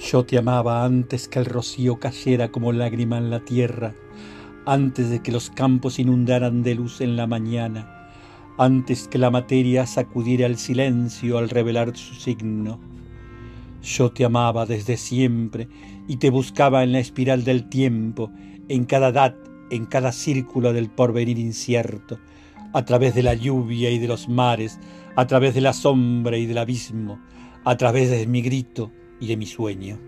Yo te amaba antes que el rocío cayera como lágrima en la tierra, antes de que los campos inundaran de luz en la mañana, antes que la materia sacudiera el silencio al revelar su signo. Yo te amaba desde siempre y te buscaba en la espiral del tiempo, en cada edad, en cada círculo del porvenir incierto, a través de la lluvia y de los mares, a través de la sombra y del abismo, a través de mi grito y de mi sueño.